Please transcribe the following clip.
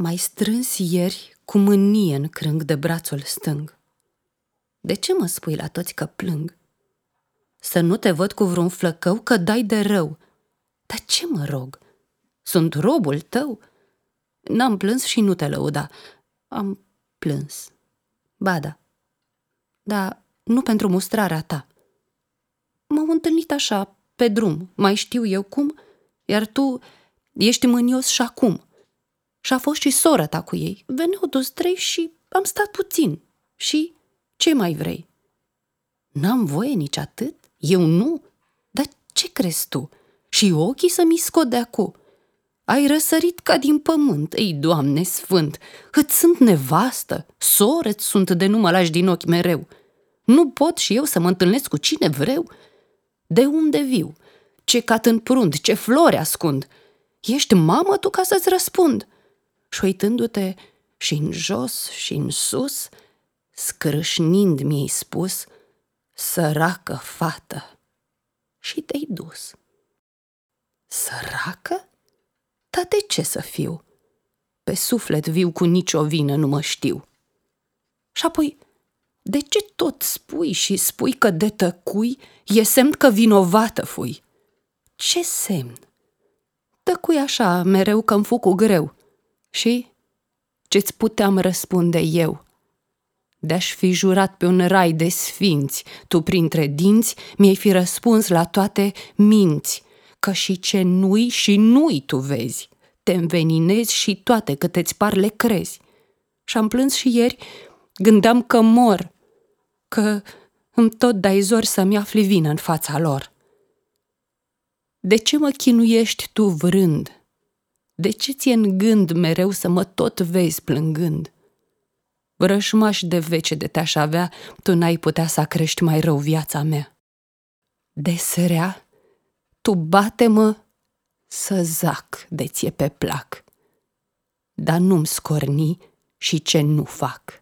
Mai strâns ieri cu mânie în crâng de brațul stâng. De ce mă spui la toți că plâng? Să nu te văd cu vreun flăcău că dai de rău. Dar ce mă rog? Sunt robul tău? N-am plâns și nu te lăuda. Am plâns. Ba da. Dar nu pentru mustrarea ta. M-au întâlnit așa, pe drum, mai știu eu cum, iar tu ești mânios și acum. Și a fost și sora ta cu ei. Veneau toți trei și am stat puțin. Și ce mai vrei? N-am voie nici atât? Eu nu? Dar ce crezi tu? Și ochii să-mi scot de acu. Ai răsărit ca din pământ, ei, Doamne sfânt, îți sunt nevastă, soră sunt de nu mă lași din ochi mereu. Nu pot și eu să mă întâlnesc cu cine vreau? De unde viu? Ce cat în prund, ce flori ascund? Ești mamă tu ca să-ți răspund? Și uitându-te și în jos și în sus, scrâșnind mi-ai spus, săracă fată, și te-ai dus. Săracă? Dar de ce să fiu? Pe suflet viu cu nicio vină nu mă știu. Și apoi, de ce tot spui și spui că de tăcui e semn că vinovată fui? Ce semn? Tăcui așa mereu că-mi fu cu greu. Și ce-ți puteam răspunde eu? De-aș fi jurat pe un rai de sfinți, tu printre dinți mi-ai fi răspuns la toate minți, că și ce nu-i și nu-i tu vezi. Te înveninezi și toate câte-ți par le crezi. Și-am plâns și ieri, gândeam că mor, că îmi tot dai zor să-mi afli vină în fața lor. De ce mă chinuiești tu vrând? De ce ți în gând mereu să mă tot vezi plângând? Vrășmaș de vece de te-aș avea, tu n-ai putea să crești mai rău viața mea. De sărea, tu bate-mă să zac de ție pe plac, dar nu-mi scorni și ce nu fac.